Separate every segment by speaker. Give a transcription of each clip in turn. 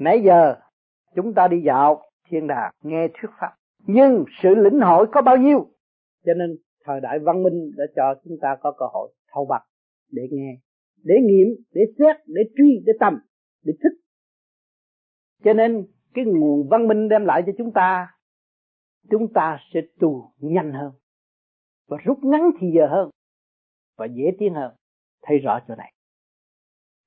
Speaker 1: nãy giờ, chúng ta đi dạo thiên đàng, nghe thuyết pháp. Nhưng sự lĩnh hội có bao nhiêu? Cho nên thời đại văn minh đã cho chúng ta có cơ hội thâu bạc để nghe, để nghiệm, để xét, để truy, để tầm, để thích. Cho nên cái nguồn văn minh đem lại cho chúng ta chúng ta sẽ tu nhanh hơn, và rút ngắn thì giờ hơn, và dễ tiến hơn. Thấy rõ chỗ này.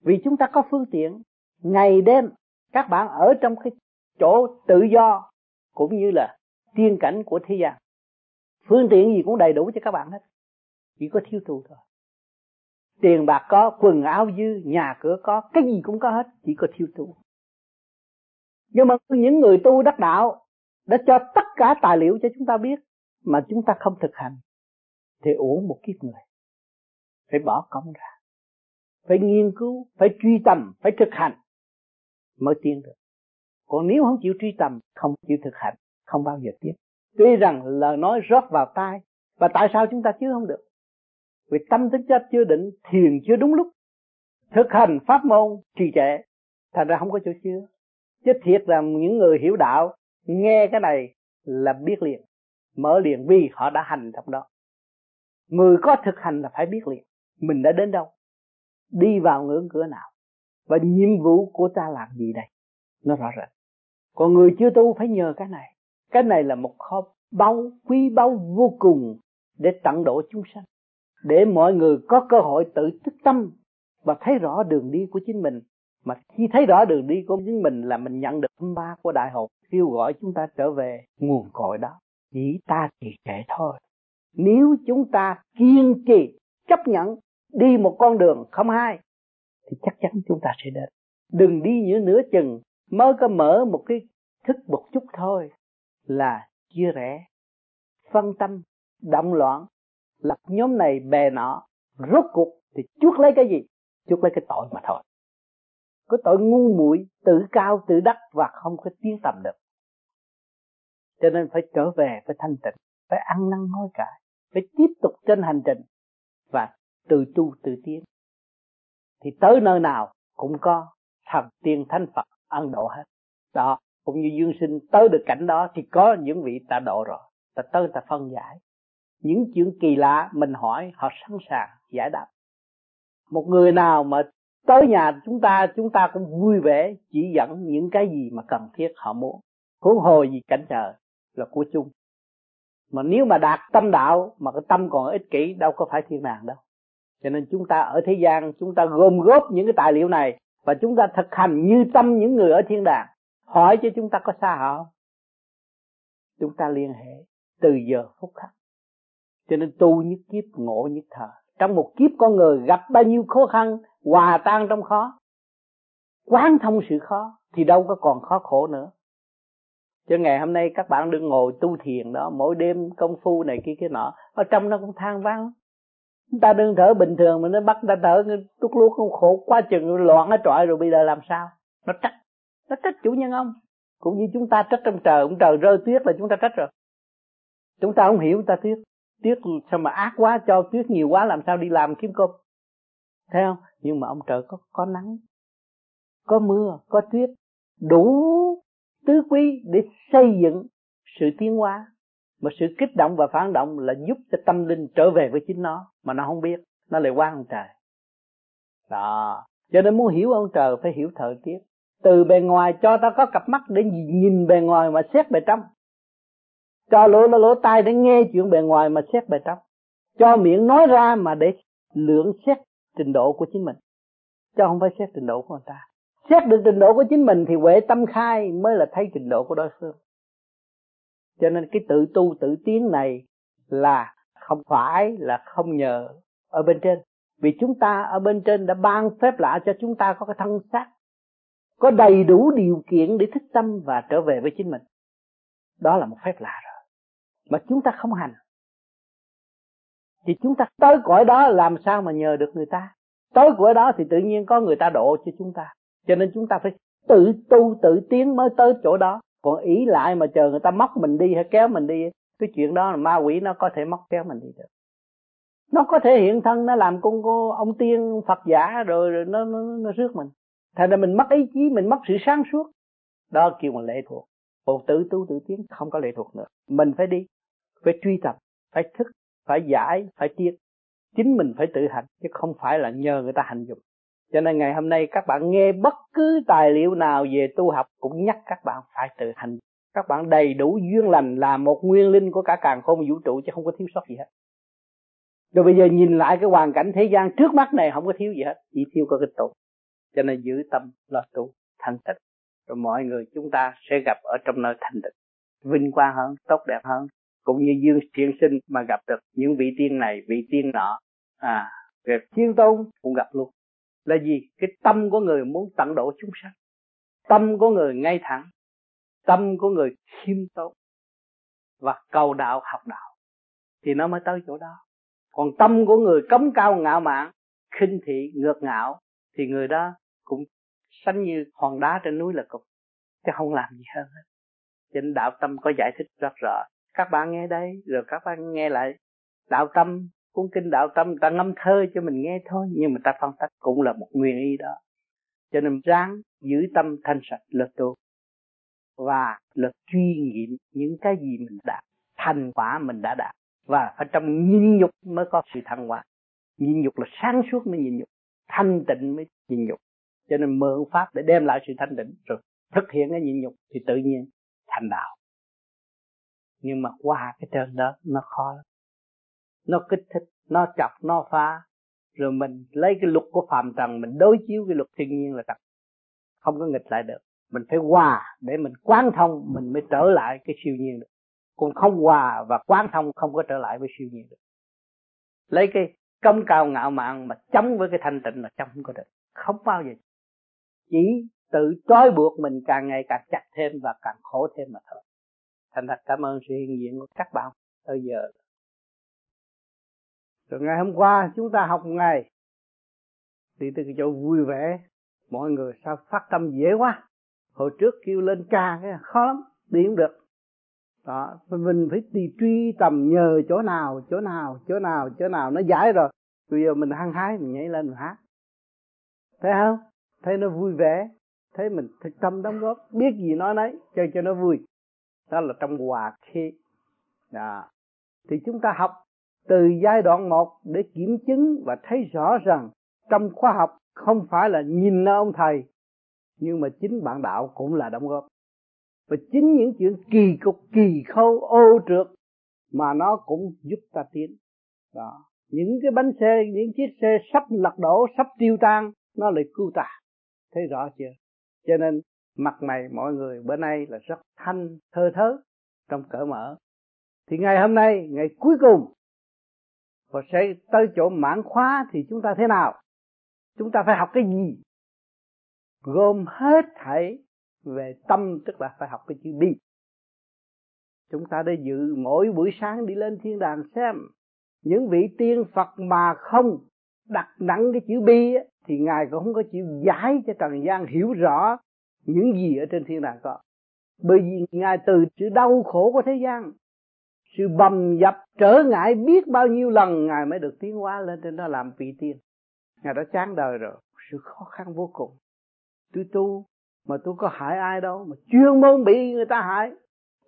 Speaker 1: Vì chúng ta có phương tiện, ngày đêm các bạn ở trong cái chỗ tự do cũng như là tiên cảnh của thế gian. Phương tiện gì cũng đầy đủ cho các bạn hết. Chỉ có thiếu tu thôi. Tiền bạc có, quần áo dư, nhà cửa có, cái gì cũng có hết, chỉ có thiếu tu nhưng mà những người tu đắc đạo đã cho tất cả tài liệu cho chúng ta biết mà chúng ta không thực hành, thì uổng một kiếp người. Phải bỏ công ra. Phải nghiên cứu, phải truy tầm, phải thực hành mới tiến được. Còn nếu không chịu truy tầm, không chịu thực hành, không bao giờ tiếp. Tuy rằng lời nói rót vào tai, và tại sao chúng ta chưa không được? Vì tâm tính chất chưa định, thiền chưa đúng lúc. Thực hành pháp môn trì trệ, thành ra không có chỗ chứa. Chứ thiệt là những người hiểu đạo, nghe cái này là biết liền. Mở liền vì họ đã hành trong đó. Người có thực hành là phải biết liền, mình đã đến đâu? Đi vào ngưỡng cửa nào? Và nhiệm vụ của ta làm gì đây? Nó rõ rệt. Còn người chưa tu phải nhờ cái này. Cái này là một kho báu, quý báu vô cùng để tặng độ chúng sanh. Để mọi người có cơ hội tự thức tâm và thấy rõ đường đi của chính mình. Mà khi thấy rõ đường đi của chính mình là mình nhận được âm ba của đại học kêu gọi chúng ta trở về nguồn cội đó. Chỉ ta trì trệ thôi. Nếu chúng ta kiên trì, chấp nhận, đi một con đường không hai thì chắc chắn chúng ta sẽ đến. Đừng đi giữa nửa chừng, mới có mở một cái thức một chút thôi là chia rẽ, phân tâm, động loạn, lập nhóm này bè nọ, rốt cuộc thì chuốc lấy cái gì? Chuốc lấy cái tội mà thôi. Có tội ngu muội, tự cao, tự đắc và không có tiến tầm được. Cho nên phải trở về phải thanh tịnh, phải ăn năn hối cải, phải tiếp tục trên hành trình và từ tu từ tiến thì tới nơi nào cũng có thần tiên thánh phật ăn độ hết. Đó, cũng như dương sinh tới được cảnh đó thì có những vị ta độ rồi. Ta tới ta phân giải. Những chuyện kỳ lạ mình hỏi, họ sẵn sàng giải đáp. Một người nào mà tới nhà chúng ta chúng ta cũng vui vẻ chỉ dẫn những cái gì mà cần thiết họ muốn. Huống hồ gì cảnh trời là của chung. Mà nếu mà đạt tâm đạo mà cái tâm còn ích kỷ, đâu có phải thiên đàng đâu cho nên chúng ta ở thế gian, chúng ta gom góp những cái tài liệu này và chúng ta thực hành như tâm những người ở thiên đàng. Hỏi cho chúng ta có xa họ không? Chúng ta liên hệ từ giờ phút khắc. Cho nên tu nhất kiếp, ngộ nhất thờ. Trong một kiếp con người gặp bao nhiêu khó khăn, hòa tan trong khó, quán thông sự khó, thì đâu có còn khó khổ nữa. Cho ngày hôm nay các bạn đừng ngồi tu thiền đó, mỗi đêm công phu này kia kia nọ. Ở trong nó cũng than vang chúng ta đừng thở bình thường mà nó bắt ta thở tút lút không khổ quá chừng, loạn ở trọi rồi bây giờ làm sao? Nó trách nó trách chủ nhân ông. Cũng như chúng ta trách trong trời, ông trời rơi tuyết là chúng ta trách rồi. Chúng ta không hiểu, chúng ta tuyết tuyết sao mà ác quá, cho tuyết nhiều quá làm sao đi làm kiếm cơm. Thấy không? Nhưng mà ông trời có có nắng, có mưa, có tuyết, đủ tứ quý để xây dựng sự tiến hóa mà sự kích động và phản động là giúp cho tâm linh trở về với chính nó mà nó không biết nó lại quan ông trời. Đó. Cho nên muốn hiểu ông trời phải hiểu thời tiết. Từ bề ngoài cho ta có cặp mắt để nhìn bề ngoài mà xét bề trong. Cho lỗ lỗ, lỗ tai để nghe chuyện bề ngoài mà xét bề trong. Cho miệng nói ra mà để lượng xét trình độ của chính mình. Cho không phải xét trình độ của người ta. Xét được trình độ của chính mình thì huệ tâm khai mới là thấy trình độ của đối phương cho nên cái tự tu tự tiến này là không phải là không nhờ ở bên trên. Vì chúng ta ở bên trên đã ban phép lạ cho chúng ta có cái thân xác, có đầy đủ điều kiện để thích tâm và trở về với chính mình. Đó là một phép lạ rồi, mà chúng ta không hành. Thì chúng ta tới cõi đó làm sao mà nhờ được người ta? Tới cõi đó thì tự nhiên có người ta độ cho chúng ta. Cho nên chúng ta phải tự tu tự tiến mới tới chỗ đó còn ý lại mà chờ người ta móc mình đi hay kéo mình đi cái chuyện đó là ma quỷ nó có thể móc kéo mình đi được. Nó có thể hiện thân nó làm con cô ông tiên phật giả rồi, rồi nó, nó nó rước mình. Thành ra mình mất ý chí mình mất sự sáng suốt. Đó kêu là lệ thuộc. Còn tự tu tự tiến không có lệ thuộc nữa. Mình phải đi phải truy tập phải thức phải giải phải tiết. Chính mình phải tự hành chứ không phải là nhờ người ta hành dụng cho nên ngày hôm nay các bạn nghe bất cứ tài liệu nào về tu học cũng nhắc các bạn phải tự hành. Các bạn đầy đủ duyên lành là một nguyên linh của cả càng không vũ trụ chứ không có thiếu sót gì hết. Rồi bây giờ nhìn lại cái hoàn cảnh thế gian trước mắt này không có thiếu gì hết, chỉ thiếu có cái tu. Cho nên giữ tâm lo tu thành tịnh. Rồi mọi người chúng ta sẽ gặp ở trong nơi thành tịnh. Vinh quang hơn, tốt đẹp hơn, cũng như dương thiên sinh mà gặp được những vị tiên này, vị tiên nọ. À về thiên tôn cũng gặp luôn là gì? Cái tâm của người muốn tận độ chúng sanh. Tâm của người ngay thẳng. Tâm của người khiêm tốn. Và cầu đạo học đạo. Thì nó mới tới chỗ đó. Còn tâm của người cống cao ngạo mạn, khinh thị, ngược ngạo, thì người đó cũng sánh như hòn đá trên núi là cục. Chứ không làm gì hơn hết. Trên đạo tâm có giải thích rất rõ. Các bạn nghe đây, rồi các bạn nghe lại. Đạo tâm cuốn kinh đạo tâm ta ngâm thơ cho mình nghe thôi, nhưng mà ta phân tích cũng là một nguyên y đó. Cho nên ráng giữ tâm thanh sạch lực tu và lực truy nghiệm những cái gì mình đạt thành quả mình đã đạt. Và phải trong nhịn nhục mới có sự thăng hoa. Nhịn nhục là sáng suốt mới nhịn nhục. Thanh tịnh mới nhịn nhục. Cho nên mượn pháp để đem lại sự thanh tịnh. Rồi thực hiện cái nhịn nhục thì tự nhiên thành đạo. Nhưng mà qua cái trơn đó nó khó lắm nó kích thích, nó chọc, nó phá. Rồi mình lấy cái luật của phàm trần, mình đối chiếu cái luật thiên nhiên là thật. Không có nghịch lại được. Mình phải hòa để mình quán thông, mình mới trở lại cái siêu nhiên được. Còn không hòa và quán thông không có trở lại với siêu nhiên được. Lấy cái công cao ngạo mạn mà chống với cái thanh tịnh là chống không có được. Không bao giờ. Chỉ tự trói buộc mình càng ngày càng chặt thêm và càng khổ thêm mà thôi. Thành thật cảm ơn sự hiện diện của các bạn. Bây giờ rồi ngày hôm qua chúng ta học một ngày. Thì từ cái chỗ vui vẻ, mọi người sao phát tâm dễ quá. Hồi trước kêu lên ca cái khó lắm, đi không được. Đó, mình phải đi truy tầm nhờ chỗ nào chỗ nào chỗ nào chỗ nào, nó giải rồi. Bây giờ mình hăng hái, mình nhảy lên mình hát. Thấy không? Thấy nó vui vẻ, thấy mình thực tâm đóng góp, biết gì nói nấy, cho cho nó vui. Đó là trong hòa khí. Đó. thì chúng ta học từ giai đoạn một để kiểm chứng và thấy rõ rằng trong khoa học không phải là nhìn nơi ông thầy, nhưng mà chính bạn đạo cũng là đóng góp. Và chính những chuyện kỳ cục, kỳ khâu, ô trượt mà nó cũng giúp ta tiến. Đó. Những cái bánh xe, những chiếc xe sắp lật đổ, sắp tiêu tan, nó lại cứu ta. Thấy rõ chưa? Cho nên, mặt mày mọi người bữa nay là rất thanh, thơ thớ trong cỡ mở. Thì ngày hôm nay, ngày cuối cùng và sẽ tới chỗ mãn khóa thì chúng ta thế nào? Chúng ta phải học cái gì? Gồm hết thảy về tâm, tức là phải học cái chữ bi. Chúng ta đã dự mỗi buổi sáng đi lên thiên đàng xem. Những vị tiên phật mà không đặt nặng cái chữ bi thì ngài cũng không có chịu giải cho trần gian hiểu rõ những gì ở trên thiên đàng có. Bởi vì ngài từ sự đau khổ của thế gian sự bầm dập trở ngại biết bao nhiêu lần, ngài mới được tiến hóa lên trên đó làm vị tiên. Ngài đã chán đời rồi, sự khó khăn vô cùng. Tôi tu, mà tôi có hại ai đâu, mà chuyên môn bị người ta hại.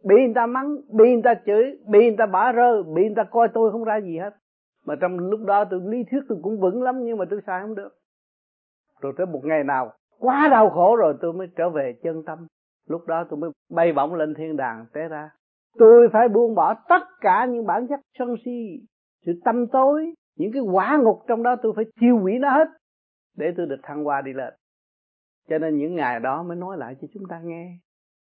Speaker 1: Bị người ta mắng, bị người ta chửi, bị người ta bỏ rơ, bị người ta coi tôi không ra gì hết. Mà trong lúc đó tôi, lý thuyết tôi cũng vững lắm, nhưng mà tôi sai không được. Rồi tới một ngày nào, quá đau khổ rồi tôi mới trở về chân tâm. Lúc đó tôi mới bay bổng lên thiên đàng té ra tôi phải buông bỏ tất cả những bản chất sân si, sự tâm tối, những cái quả ngục trong đó tôi phải tiêu hủy nó hết để tôi được thăng hoa đi lên. Cho nên những ngày đó mới nói lại cho chúng ta nghe,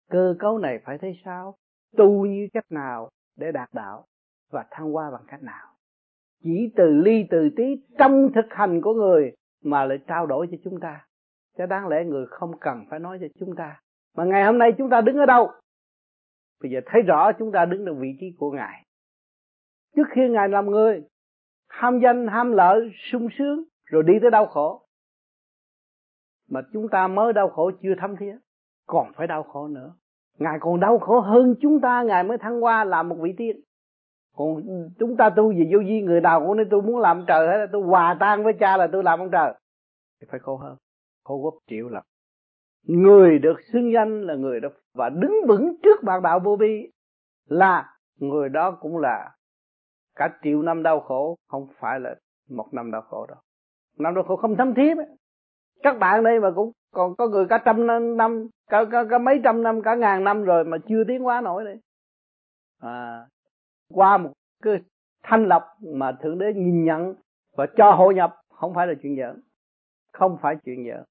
Speaker 1: cơ cấu này phải thấy sao? Tu như cách nào để đạt đạo và thăng hoa bằng cách nào? Chỉ từ ly từ tí trong thực hành của người mà lại trao đổi cho chúng ta. Cho đáng lẽ người không cần phải nói cho chúng ta. Mà ngày hôm nay chúng ta đứng ở đâu? Bây giờ thấy rõ chúng ta đứng được vị trí của ngài. Trước khi ngài làm người, ham danh, ham lợi, sung sướng, rồi đi tới đau khổ. Mà chúng ta mới đau khổ chưa thấm thiết còn phải đau khổ nữa. Ngài còn đau khổ hơn chúng ta, ngài mới thăng qua làm một vị tiên. Còn chúng ta tu gì vô vi, người nào cũng nói tôi muốn làm trời hết, tôi hòa tan với cha là tôi làm ông trời. Thì phải khổ hơn, khổ gấp triệu lần người được xưng danh là người đó và đứng vững trước bạn đạo vô vi là người đó cũng là cả triệu năm đau khổ không phải là một năm đau khổ đâu. Năm đau khổ không thấm thiết các bạn đây mà cũng còn có người cả trăm năm, năm cả, cả, cả mấy trăm năm cả ngàn năm rồi mà chưa tiến hóa nổi đấy à, qua một cái thanh lọc mà thượng đế nhìn nhận và cho hội nhập không phải là chuyện giỡn. Không phải chuyện giỡn.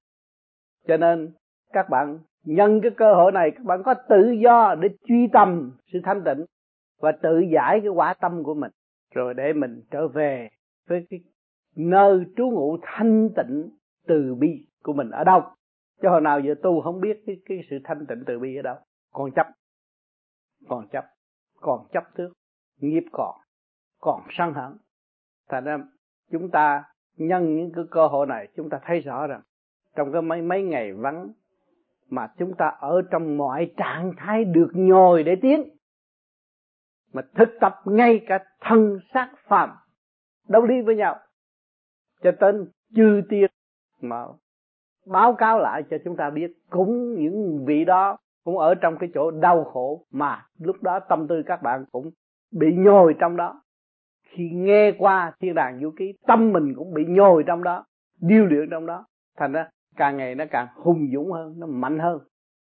Speaker 1: Cho nên các bạn nhân cái cơ hội này các bạn có tự do để truy tầm sự thanh tịnh và tự giải cái quả tâm của mình. Rồi để mình trở về với cái nơi trú ngụ thanh tịnh từ bi của mình ở đâu. Cho hồi nào giờ tu không biết cái, cái sự thanh tịnh từ bi ở đâu. Còn chấp còn chấp còn chấp thước nghiệp còn còn sân hận. Thành ra chúng ta nhân những cái cơ hội này chúng ta thấy rõ rằng trong cái mấy mấy ngày vắng mà chúng ta ở trong mọi trạng thái được nhồi để tiến. Mà thực tập ngay cả thân xác phàm, đấu đi với nhau. Cho tên chư tiên mà báo cáo lại cho chúng ta biết cũng những vị đó cũng ở trong cái chỗ đau khổ mà lúc đó tâm tư các bạn cũng bị nhồi trong đó. Khi nghe qua thiên đàng vũ ký, tâm mình cũng bị nhồi trong đó, điêu luyện trong đó. Thành ra càng ngày nó càng hùng dũng hơn, nó mạnh hơn.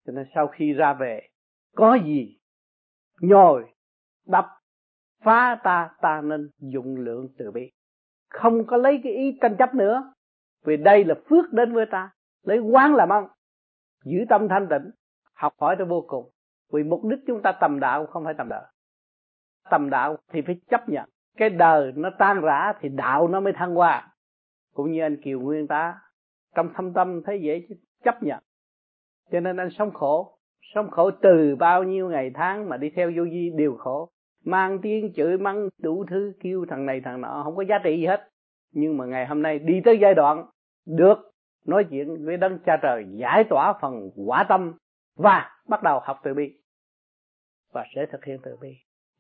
Speaker 1: Cho nên sau khi ra về, có gì nhồi, đập, phá ta ta nên dụng lượng từ bi. Không có lấy cái ý tranh chấp nữa, vì đây là phước đến với ta. Lấy quán làm ăn, giữ tâm thanh tịnh, học hỏi tới vô cùng. Vì mục đích chúng ta tầm đạo không phải tầm đạo. Tầm đạo thì phải chấp nhận. Cái đời nó tan rã thì đạo nó mới thăng hoa. Cũng như anh kiều nguyên ta trong thâm tâm thấy dễ chấp nhận. Cho nên anh sống khổ. Sống khổ từ bao nhiêu ngày tháng mà đi theo vô vi đều khổ. Mang tiếng chửi mắng đủ thứ, kêu thằng này thằng nọ, không có giá trị gì hết. Nhưng mà ngày hôm nay đi tới giai đoạn được nói chuyện với đấng cha trời, giải tỏa phần quả tâm và bắt đầu học từ bi. Và sẽ thực hiện từ bi.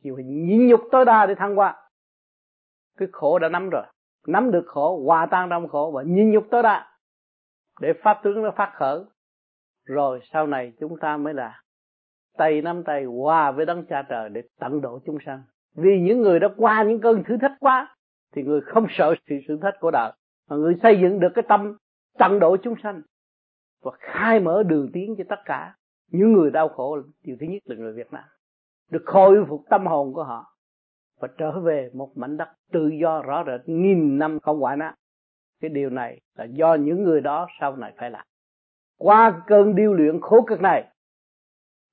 Speaker 1: Chịu nhịn nhục tối đa để thăng qua cái khổ đã nắm rồi. Nắm được khổ, hòa tan trong khổ và nhịn nhục tối đa để pháp tướng nó phát khởi. Rồi sau này chúng ta mới là tay nắm tay hòa với đấng cha trời để tận độ chúng sanh. Vì những người đã qua những cơn thử thách quá, thì người không sợ sự thử thách của đời mà người xây dựng được cái tâm tận độ chúng sanh và khai mở đường tiến cho tất cả những người đau khổ. Điều thứ nhất là người Việt Nam, được khôi phục tâm hồn của họ và trở về một mảnh đất tự do rõ rệt, nghìn năm không quả nát cái điều này là do những người đó sau này phải làm. Qua cơn điêu luyện khổ cực này,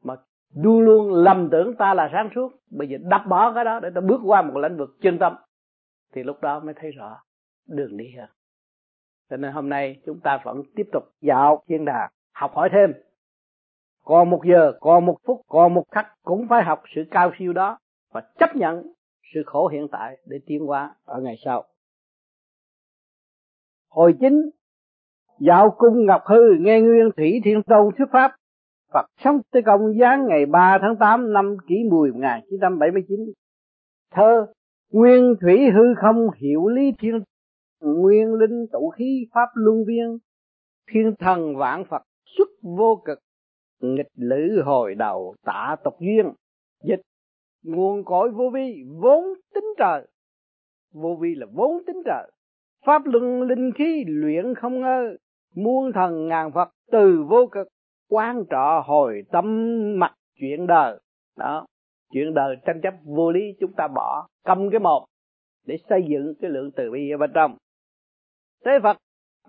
Speaker 1: mà luôn luôn lầm tưởng ta là sáng suốt, bây giờ đập bỏ cái đó để ta bước qua một lĩnh vực chân tâm, thì lúc đó mới thấy rõ đường đi hơn. Cho nên hôm nay chúng ta vẫn tiếp tục dạo thiên đàng, học hỏi thêm. Còn một giờ, còn một phút, còn một khắc cũng phải học sự cao siêu đó và chấp nhận sự khổ hiện tại để tiến hóa ở ngày sau hồi chính, dạo cung ngọc hư nghe nguyên thủy thiên tôn thuyết pháp, Phật sống tới công giáng ngày 3 tháng 8 năm kỷ mùi 1979 thơ, nguyên thủy hư không hiểu lý thiên, nguyên linh tụ khí pháp luân viên, thiên thần vạn phật xuất vô cực, nghịch lữ hồi đầu tạ tộc duyên, dịch, nguồn cội vô vi vốn tính trời. Vô vi là vốn tính trời pháp luân linh khí luyện không ngơ, muôn thần ngàn phật từ vô cực quan trọ hồi tâm mặt chuyện đời. Đó, chuyện đời tranh chấp vô lý chúng ta bỏ cầm cái một để xây dựng cái lượng từ bi ở bên trong. Thế Phật,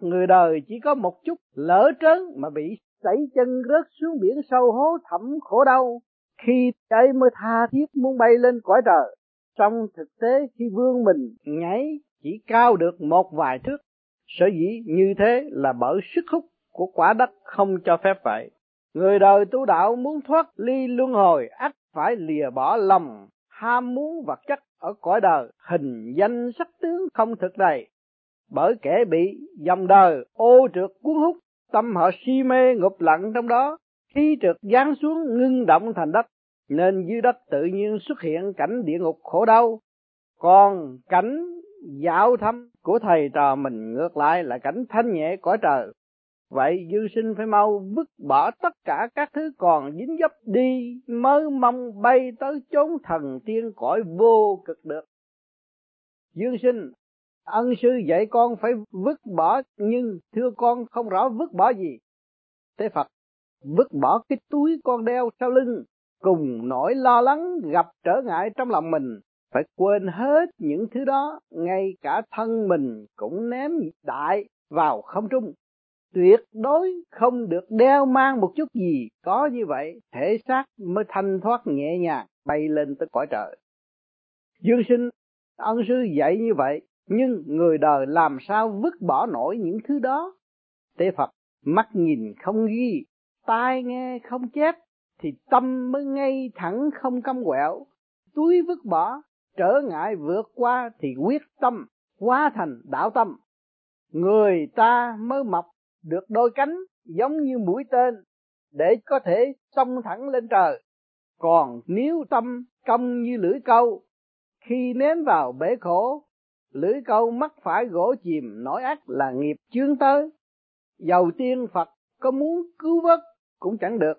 Speaker 1: người đời chỉ có một chút lỡ trớn mà bị sẩy chân rớt xuống biển sâu hố thẳm khổ đau. Khi ấy mới tha thiết muốn bay lên cõi trời. Trong thực tế, khi vương mình nhảy chỉ cao được một vài thước. Sở dĩ như thế là bởi sức hút của quả đất không cho phép vậy. Người đời tu đạo muốn thoát ly luân hồi, ắt phải lìa bỏ lòng, ham muốn vật chất ở cõi đời, hình danh sắc tướng không thực này bởi kẻ bị dòng đời ô trượt cuốn hút, tâm họ si mê ngụp lặng trong đó, khi trượt giáng xuống ngưng động thành đất, nên dưới đất tự nhiên xuất hiện cảnh địa ngục khổ đau. Còn cảnh dạo thăm của thầy trò mình ngược lại là cảnh thanh nhẹ cõi trời Vậy dương sinh phải mau vứt bỏ tất cả các thứ còn dính dấp đi mới mong bay tới chốn thần tiên cõi vô cực được. Dương sinh, ân sư dạy con phải vứt bỏ nhưng thưa con không rõ vứt bỏ gì. Thế Phật, vứt bỏ cái túi con đeo sau lưng cùng nỗi lo lắng gặp trở ngại trong lòng mình phải quên hết những thứ đó, ngay cả thân mình cũng ném đại vào không trung. Tuyệt đối không được đeo mang một chút gì có như vậy, thể xác mới thanh thoát nhẹ nhàng, bay lên tới cõi trời. Dương sinh, ân sư dạy như vậy, nhưng người đời làm sao vứt bỏ nổi những thứ đó? Tế phật, mắt nhìn không ghi, tai nghe không chép, thì tâm mới ngay thẳng không cong quẹo. Túi vứt bỏ trở ngại vượt qua thì quyết tâm, hóa thành đạo tâm. Người ta mới mọc được đôi cánh giống như mũi tên để có thể xông thẳng lên trời. Còn nếu tâm cong như lưỡi câu, khi ném vào bể khổ, lưỡi câu mắc phải gỗ chìm nổi ác là nghiệp chướng tới. Dầu tiên phật có muốn cứu vớt cũng chẳng được.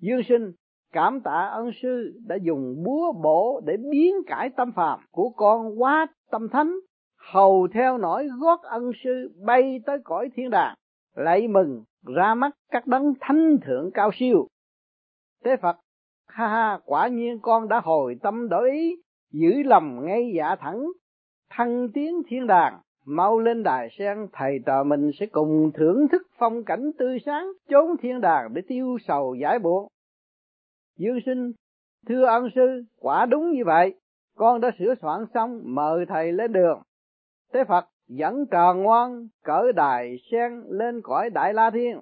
Speaker 1: Dương sinh cảm tạ ân sư đã dùng búa bổ để biến cải tâm phàm của con quá tâm thánh, hầu theo nổi gót ân sư bay tới cõi thiên đàng, lạy mừng, ra mắt các đấng thánh thượng cao siêu. Thế phật, ha ha, quả nhiên con đã hồi tâm đổi ý, giữ lầm ngay dạ thẳng, thăng tiến thiên đàng. Mau lên đài sen, thầy trò mình sẽ cùng thưởng thức phong cảnh tươi sáng chốn thiên đàng để tiêu sầu giải buồn dương sinh, thưa ân sư, quả đúng như vậy. Con đã sửa soạn xong, mời thầy lên đường. Thế phật dẫn tròn ngoan, cỡ đài sen lên cõi đại la thiên.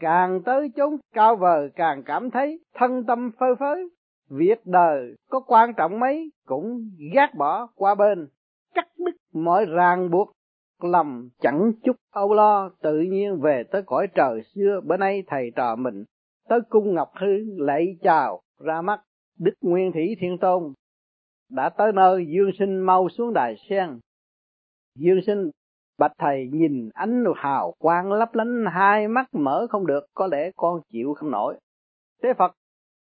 Speaker 1: Càng tới chốn cao vời, càng cảm thấy thân tâm phơi phới. Việc đời có quan trọng mấy, cũng gác bỏ qua bên. Cắt đứt mọi ràng buộc. Lòng chẳng chút âu lo, tự nhiên về tới cõi trời xưa. Bữa nay thầy trò mình tới cung ngọc hư lạy chào, ra mắt đức nguyên thủy thiên tôn. Đã tới nơi, dương sinh mau xuống đài sen. Dương sinh, bạch thầy nhìn ánh hào quang lấp lánh, hai mắt mở không được, có lẽ con chịu không nổi. Thế phật,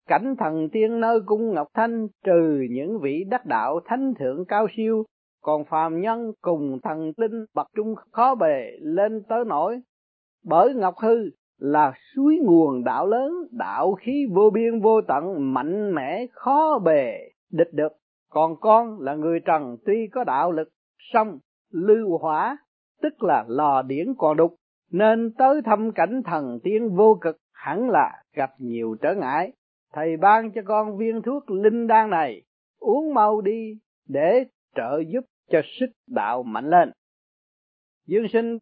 Speaker 1: cảnh thần tiên nơi cung ngọc thanh, trừ những vị đắc đạo thánh thượng cao siêu, còn phàm nhân cùng thần linh bậc trung khó bề lên tới nổi. Bởi ngọc hư là suối nguồn đạo lớn, đạo khí vô biên vô tận, mạnh mẽ, khó bề, địch được. Còn con là người trần tuy có đạo lực, song lưu hỏa tức là lò điển còn đục, nên tới thăm cảnh thần tiên vô cực hẳn là gặp nhiều trở ngại. Thầy ban cho con viên thuốc linh đan này, uống mau đi, để trợ giúp cho sức đạo mạnh lên. Dương sinh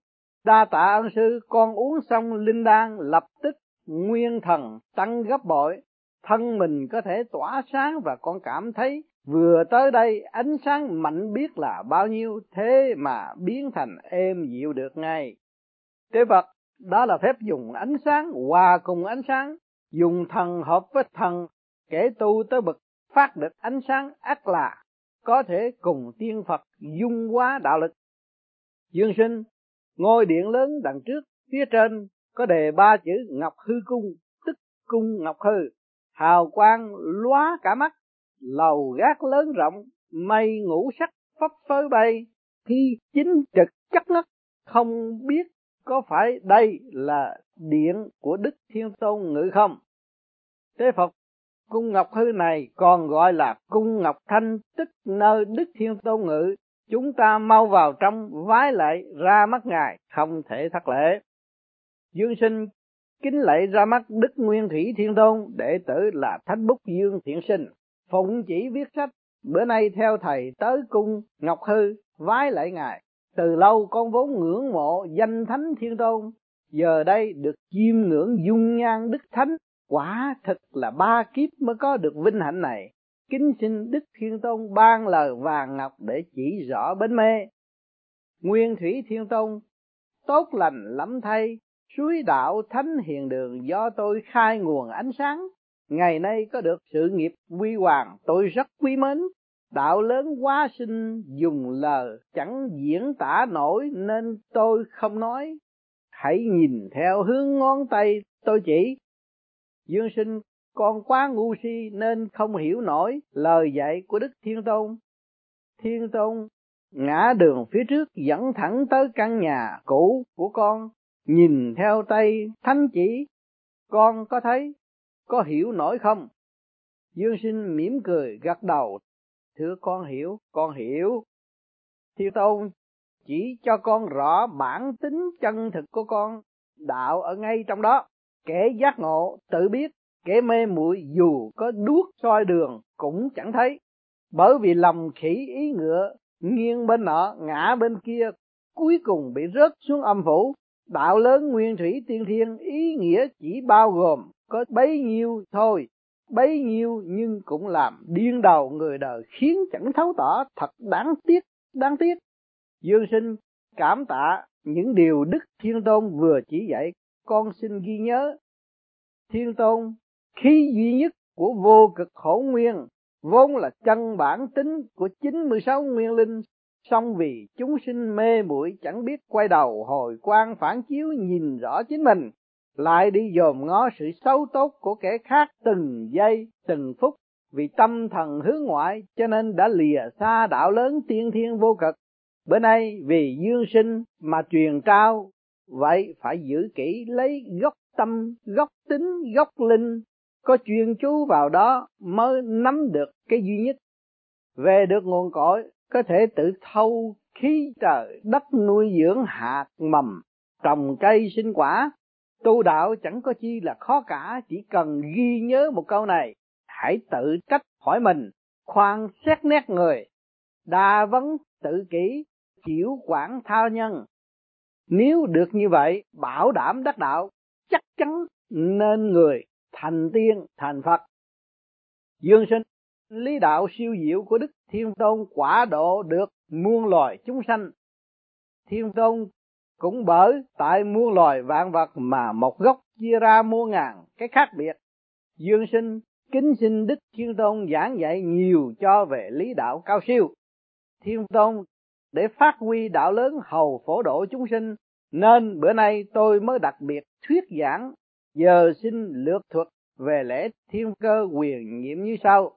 Speaker 1: đa tạ ân sư. Con uống xong linh đan lập tức nguyên thần tăng gấp bội. Thân mình có thể tỏa sáng và con cảm thấy vừa tới đây ánh sáng mạnh biết là bao nhiêu thế mà biến thành êm dịu được ngay. Tế vật đó là phép dùng ánh sáng hòa cùng ánh sáng. Dùng thần hợp với thần kể tu tới bậc phát được ánh sáng ác là có thể cùng tiên Phật dung hóa đạo lực. Dương sinh, ngôi điện lớn đằng trước, phía trên có đề ba chữ Ngọc Hư Cung, tức Cung Ngọc Hư, hào quang lóa cả mắt, lầu gác lớn rộng, mây ngũ sắc phấp phới bay, khi chính trực chắc ngất, không biết có phải đây là điện của Đức Thiên Tôn ngự không? Thế Phật cung Ngọc Hư này còn gọi là cung Ngọc Thanh, tức nơi Đức Thiên Tôn ngự. Chúng ta mau vào trong vái lại ra mắt Ngài, không thể thất lễ. Dương sinh kính lạy ra mắt Đức Nguyên Thủy Thiên Tôn, đệ tử là Thánh Bút Dương Thiện Sinh. Phụng chỉ viết sách, bữa nay theo thầy tới cung Ngọc Hư, vái lại Ngài. Từ lâu con vốn ngưỡng mộ danh Thánh Thiên Tôn, giờ đây được chiêm ngưỡng dung nhan Đức Thánh quả thật là ba kiếp mới có được vinh hạnh này kính xin đức thiên tôn ban lời vàng ngọc để chỉ rõ bến mê. Nguyên thủy thiên tôn tốt lành lắm thay, suối đạo thánh hiền đường do tôi khai nguồn ánh sáng. Ngày nay có được sự nghiệp huy hoàng, tôi rất quý mến. Đạo lớn quá sinh, dùng lời chẳng diễn tả nổi nên tôi không nói. Hãy nhìn theo hướng ngón tay tôi chỉ. Dương sinh con quá ngu si nên không hiểu nổi lời dạy của đức thiên tôn. Thiên tôn ngã đường phía trước dẫn thẳng tới căn nhà cũ của con, nhìn theo tay thánh chỉ. Con có thấy, có hiểu nổi không? Dương sinh mỉm cười gật đầu. Thưa con hiểu con hiểu. Thiên tôn chỉ cho con rõ bản tính chân thực của con, đạo ở ngay trong đó. Kẻ giác ngộ tự biết kẻ mê muội dù có đuốc soi đường cũng chẳng thấy. Bởi vì lòng khỉ ý ngựa, nghiêng bên nọ, ngã bên kia, cuối cùng bị rớt xuống âm phủ. Đạo lớn nguyên thủy tiên thiên ý nghĩa chỉ bao gồm có bấy nhiêu thôi, bấy nhiêu nhưng cũng làm điên đầu người đời khiến chẳng thấu tỏ thật đáng tiếc đáng tiếc. Dương sinh cảm tạ những điều đức thiên tôn vừa chỉ dạy, con xin ghi nhớ. Thiên tôn khí duy nhất của vô cực khổ nguyên vốn là chân bản tính của 96 nguyên linh, song vì chúng sinh mê muội chẳng biết quay đầu hồi quan phản chiếu nhìn rõ chính mình, lại đi dòm ngó sự xấu tốt của kẻ khác từng giây, từng phút vì tâm thần hướng ngoại cho nên đã lìa xa đạo lớn tiên thiên vô cực. Bữa nay vì dương sinh mà truyền trao, vậy phải giữ kỹ lấy gốc tâm, gốc tính, gốc linh có chuyên chú vào đó mới nắm được cái duy nhất. Về được nguồn cội, có thể tự thâu khí trời, đất nuôi dưỡng hạt mầm, trồng cây sinh quả. Tu đạo chẳng có chi là khó cả, chỉ cần ghi nhớ một câu này, hãy tự trách hỏi mình, khoan xét nét người. Đa vấn tự kỷ chịu quản thao nhân. Nếu được như vậy, bảo đảm đắc đạo, chắc chắn nên người thành tiên, thành phật. Dương sinh, lý đạo siêu diệu của đức thiên tôn quả độ được muôn loài chúng sanh. Thiên tôn cũng bởi tại muôn loài vạn vật mà một gốc chia ra muôn ngàn, cái khác biệt. Dương sinh, kính xin đức thiên tôn giảng dạy nhiều cho về lý đạo cao siêu. Thiên tôn, để phát huy đạo lớn hầu phổ độ chúng sinh, nên bữa nay tôi mới đặc biệt thuyết giảng giờ xin lược thuật về lễ thiên cơ quyền nhiệm như sau.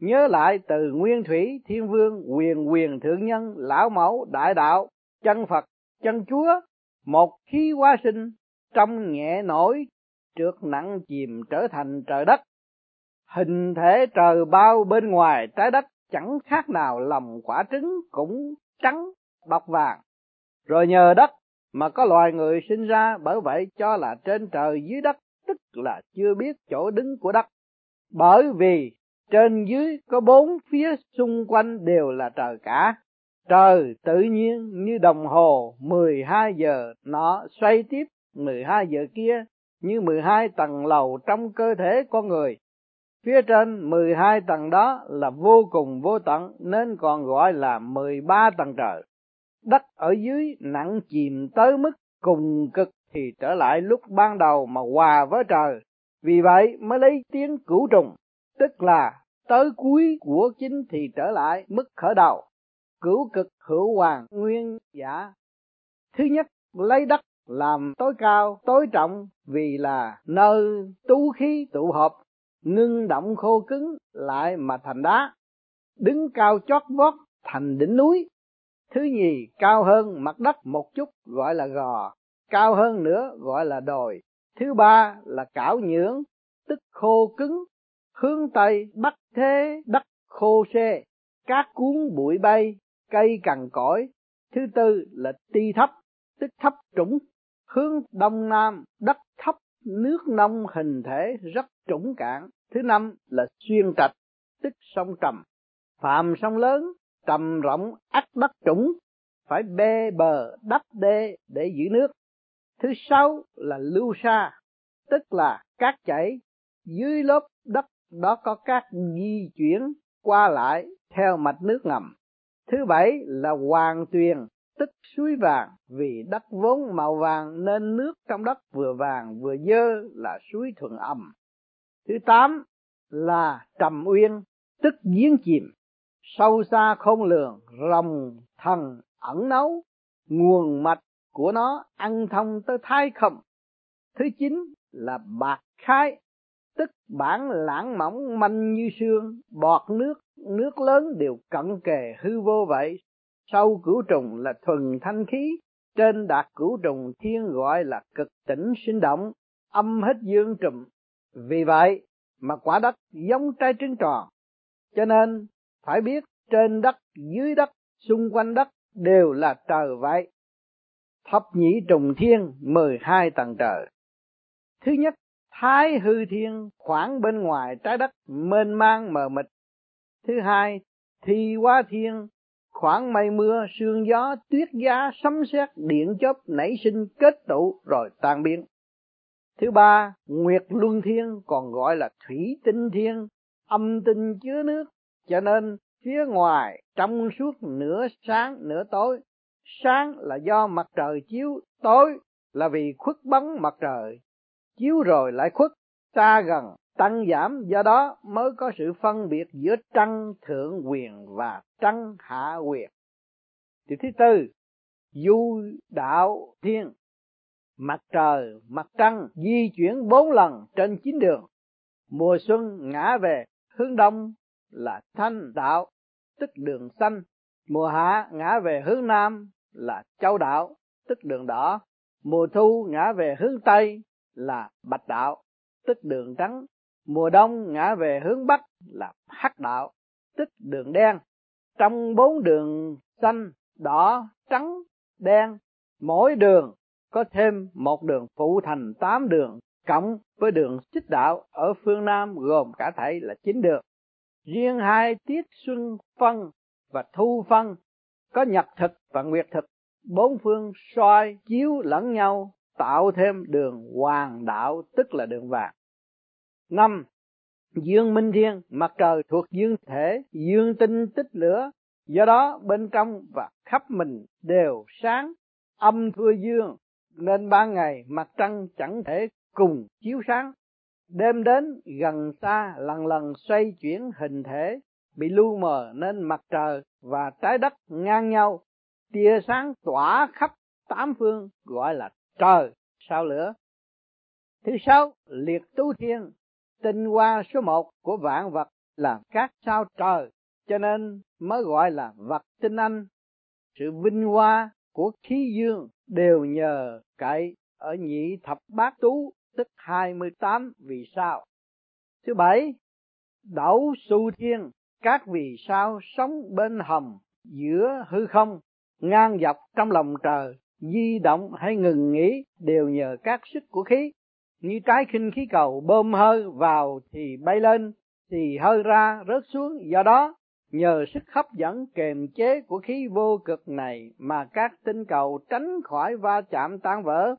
Speaker 1: Nhớ lại từ nguyên thủy, thiên vương, quyền quyền thượng nhân, lão mẫu, đại đạo, chân phật, chân chúa, một khí hóa sinh trong nhẹ nổi trượt nặng chìm trở thành trời đất. Hình thể trời bao bên ngoài trái đất chẳng khác nào lòng quả trứng cũng trắng bọc vàng. Rồi nhờ đất mà có loài người sinh ra bởi vậy cho là trên trời dưới đất, tức là chưa biết chỗ đứng của đất. Bởi vì trên dưới có bốn phía xung quanh đều là trời cả. Trời tự nhiên như đồng hồ 12 giờ nó xoay tiếp 12 giờ kia như 12 tầng lầu trong cơ thể con người. Phía trên 12 tầng đó là vô cùng vô tận, nên còn gọi là 13 tầng trời đất ở dưới nặng chìm tới mức cùng cực thì trở lại lúc ban đầu mà hòa với trời. Vì vậy mới lấy tiếng cửu trùng, tức là tới cuối của chính thì trở lại mức khởi đầu. Cửu cực hữu hoàng nguyên giả. Thứ nhất, lấy đất làm tối cao, tối trọng vì là nơi tú khí tụ hợp, ngưng động khô cứng lại mà thành đá. Đứng cao chót vót thành đỉnh núi thứ nhì, cao hơn mặt đất một chút gọi là gò, cao hơn nữa gọi là đồi. Thứ ba là cảo nhưỡng, tức khô cứng, hướng tây bắc thế đất khô xê cát cuốn bụi bay, cây cằn cõi thứ tư là ti thấp, tức thấp trũng, hướng đông nam, đất thấp, nước nông hình thể rất trũng cạn. Thứ năm là xuyên trạch, tức sông trầm. Phạm sông lớn trầm rộng ắt đất trũng phải bê bờ đắp đê để giữ nước. Thứ sáu là lưu sa, tức là cát chảy. Dưới lớp đất đó có cát di chuyển qua lại theo mạch nước ngầm. Thứ bảy là hoàng tuyền, tức suối vàng. Vì đất vốn màu vàng nên nước trong đất vừa vàng vừa dơ là suối thuận âm. Thứ tám là trầm uyên, tức giếng chìm sâu xa không lường rồng thần ẩn nấu nguồn mạch của nó ăn thông tới thái không thứ chín là bạc khai tức bản lãng mỏng manh như xương bọt nước nước lớn đều cận kề hư vô vậy. Sâu cửu trùng là thuần thanh khí, trên đạt cửu trùng thiên gọi là cực tỉnh sinh động, âm hết dương trùm. Vì vậy mà quả đất giống trái trứng tròn. Cho nên phải biết trên đất, dưới đất, xung quanh đất đều là trời vậy thập nhị trùng thiên, mười hai tầng trời. Thứ nhất, thái hư thiên, khoảng bên ngoài trái đất, mênh mang, mờ mịt. Thứ hai, thi hóa thiên, khoảng mây mưa, sương gió, tuyết giá, sấm sét, điện chớp, nảy sinh, kết tụ, rồi tan biến. Thứ ba, nguyệt luân thiên, còn gọi là thủy tinh thiên, âm tinh chứa nước cho nên, phía ngoài, trong suốt nửa sáng, nửa tối, sáng là do mặt trời chiếu, tối là vì khuất bóng mặt trời. Chiếu rồi lại khuất, xa gần, tăng giảm, do đó mới có sự phân biệt giữa trăng thượng quyền và trăng hạ quyền. Điều thứ tư, du đạo thiên. Mặt trời, mặt trăng di chuyển bốn lần trên chín đường. Mùa xuân ngã về, hướng đông là thanh đạo, tức đường xanh. Mùa hạ ngã về hướng nam là châu đạo, tức đường đỏ. Mùa thu ngã về hướng tây là bạch đạo, tức đường trắng. Mùa đông ngã về hướng bắc là hắc đạo, tức đường đen. Trong bốn đường xanh, đỏ, trắng, đen, mỗi đường có thêm một đường phụ thành tám đường, cộng với đường xích đạo ở phương Nam gồm cả thảy là chín đường. Riêng hai tiết xuân phân và thu phân có nhật thực và nguyệt thực, bốn phương soi chiếu lẫn nhau tạo thêm đường hoàng đạo tức là đường vàng. Năm, Dương Minh Thiên, mặt trời thuộc dương thể, dương tinh tích lửa, do đó bên trong và khắp mình đều sáng, âm thưa dương, nên ban ngày mặt trăng chẳng thể cùng chiếu sáng. Đêm đến gần xa lần lần xoay chuyển hình thể, bị lu mờ nên mặt trời và trái đất ngang nhau, tia sáng tỏa khắp tám phương gọi là trời sao lửa. Thứ sáu, liệt tú thiên, tinh hoa số một của vạn vật là các sao trời, cho nên mới gọi là vật tinh anh. Sự vinh hoa của khí dương đều nhờ cậy ở nhị thập bát tú tức 28 vì sao. Thứ bảy, đảo su thiên, các vì sao sống bên hầm giữa hư không, ngang dọc trong lòng trời, di động hay ngừng nghỉ đều nhờ các sức của khí. Như trái khinh khí cầu bơm hơi vào thì bay lên, thì hơi ra rớt xuống, do đó nhờ sức hấp dẫn kềm chế của khí vô cực này mà các tinh cầu tránh khỏi va chạm tan vỡ.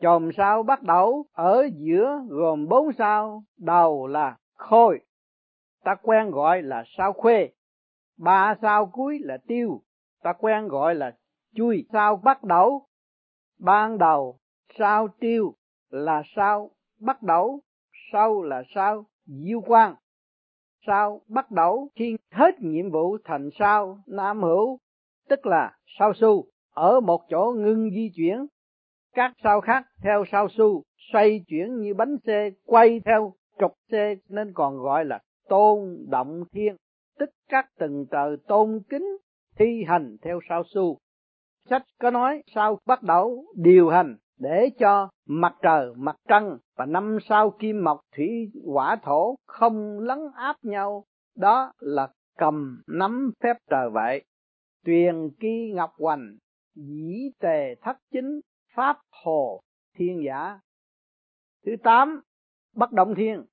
Speaker 1: Chòm sao bắt đầu ở giữa gồm bốn sao, đầu là khôi, ta quen gọi là sao khuê, ba sao cuối là tiêu, ta quen gọi là chui, sao bắt đầu, ban đầu sao tiêu là sao bắt đầu, sau là sao diêu quang, sao bắt đầu khi hết nhiệm vụ thành sao nam hữu tức là sao su. Ở một chỗ ngưng di chuyển các sao khác theo sao su xoay chuyển như bánh xe quay theo trục xe nên còn gọi là tôn động thiên tức các từng tờ tôn kính thi hành theo sao su sách có nói sao bắt đầu điều hành để cho mặt trời, mặt trăng và năm sao kim mộc thủy hỏa thổ không lấn áp nhau. Đó là cầm nắm phép trời vậy. Tuyền kỳ ngọc hoành, dĩ tề thất chính, pháp hồ thiên giả. Thứ tám, bất động thiên,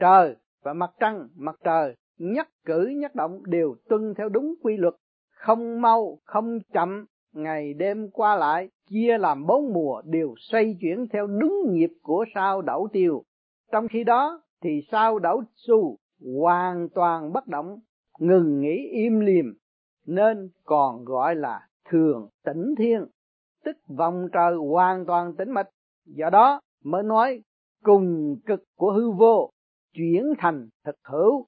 Speaker 1: trời và mặt trăng, mặt trời nhất cử nhất động đều tuân theo đúng quy luật, không mau, không chậm, ngày đêm qua lại chia làm bốn mùa đều xoay chuyển theo đúng nhịp của sao đẩu tiêu. Trong khi đó thì sao đẩu su hoàn toàn bất động ngừng nghỉ im lìm nên còn gọi là thường tĩnh thiên tức vòng trời hoàn toàn tĩnh mịch. Do đó mới nói cùng cực của hư vô chuyển thành thực hữu.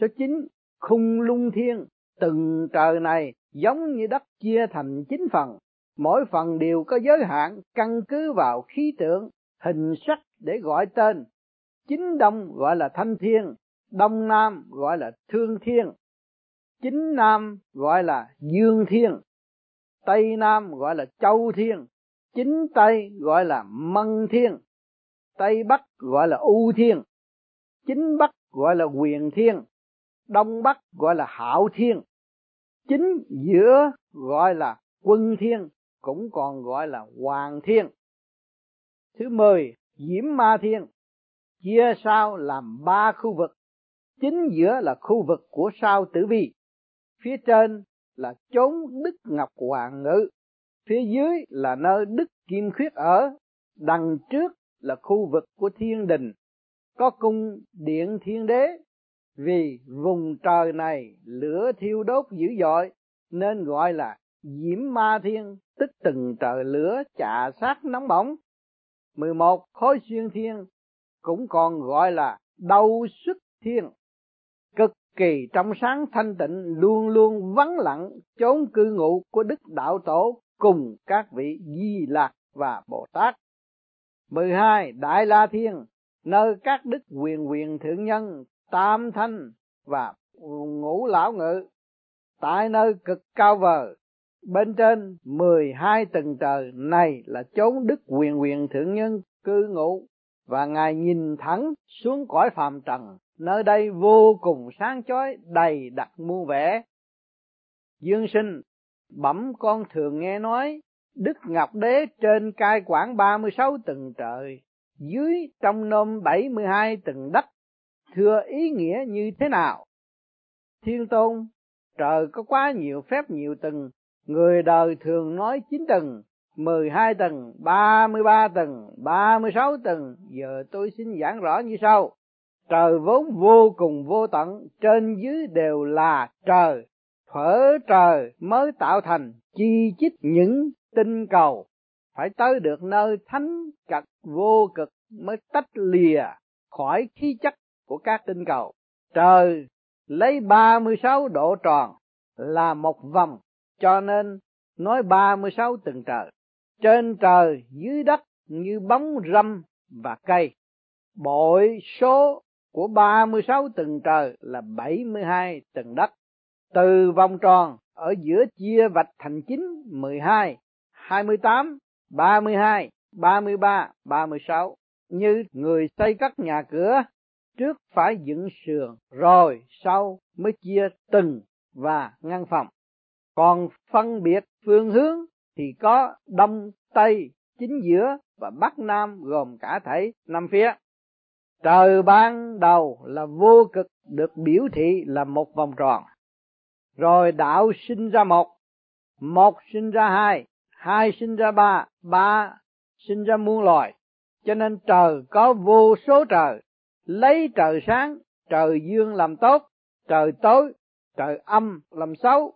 Speaker 1: Số chín, khung lung thiên. Từng trời này giống như đất chia thành chín phần. Mỗi phần đều có giới hạn căn cứ vào khí tượng, hình sắc để gọi tên. Chính đông gọi là thanh thiên, đông nam gọi là thương thiên. Chính nam gọi là dương thiên tây nam gọi là châu thiên, chính tây gọi là mân thiên, tây bắc gọi là u thiên, chính bắc gọi là quyền thiên, đông bắc gọi là hạo thiên. Chính giữa gọi là quân thiên, cũng còn gọi là hoàng thiên. Thứ mười, diễm ma thiên, chia sao làm ba khu vực. Chính giữa là khu vực của sao tử vi. Phía trên là chốn đức ngọc hoàng ngự. Phía dưới là nơi đức kim khuyết ở, đằng trước là khu vực của thiên đình. Có cung điện thiên đế. Vì vùng trời này lửa thiêu đốt dữ dội, nên gọi là diễm ma thiên, tức từng trời lửa chà sát nóng bỏng. 11 khối xuyên thiên cũng còn gọi là đau xuất thiên. Cực kỳ trong sáng thanh tịnh luôn luôn vắng lặng, chốn cư ngụ của đức đạo tổ cùng các vị di lạc và bồ tát. 12 đại la thiên, nơi các đức quyền quyền thượng nhân, tam thanh và ngũ lão ngự, tại nơi cực cao vời bên trên 12 tầng trời này là chốn đức quyền quyền thượng nhân cư ngụ, và ngài nhìn thẳng xuống cõi phàm trần nơi đây vô cùng sáng chói đầy đặc muôn vẻ dương sinh bẩm con thường nghe nói đức ngọc đế trên cai quản 36 tầng trời dưới trong nôm 72 tầng đất thưa ý nghĩa như thế nào thiên tôn trời có quá nhiều phép nhiều tầng người đời thường nói chín tầng 12 tầng, 33 tầng, 36 tầng, giờ tôi xin giảng rõ như sau. Trời vốn vô cùng vô tận, trên dưới đều là trời, thở trời mới tạo thành chi chích những tinh cầu, phải tới được nơi thánh cật vô cực mới tách lìa khỏi khí chất của các tinh cầu. Trời lấy 36 độ tròn là một vòng, cho nên nói 36 tầng trời trên trời dưới đất như bóng râm và cây. Bội số của 36 tầng trời là 72 tầng đất. Từ vòng tròn ở giữa chia vạch thành 9, 12, 28, 32, 33, 36. Như người xây các nhà cửa, trước phải dựng sườn, rồi sau mới chia từng và ngăn phòng. Còn phân biệt phương hướng thì có đông tây chính giữa và bắc nam gồm cả thảy năm phía trời ban đầu là vô cực, được biểu thị là một vòng tròn. Rồi đạo sinh ra một. Một sinh ra hai hai sinh ra ba ba sinh ra muôn loài. Cho nên trời có vô số trời. Lấy trời sáng, trời dương làm tốt, trời tối, trời âm làm xấu.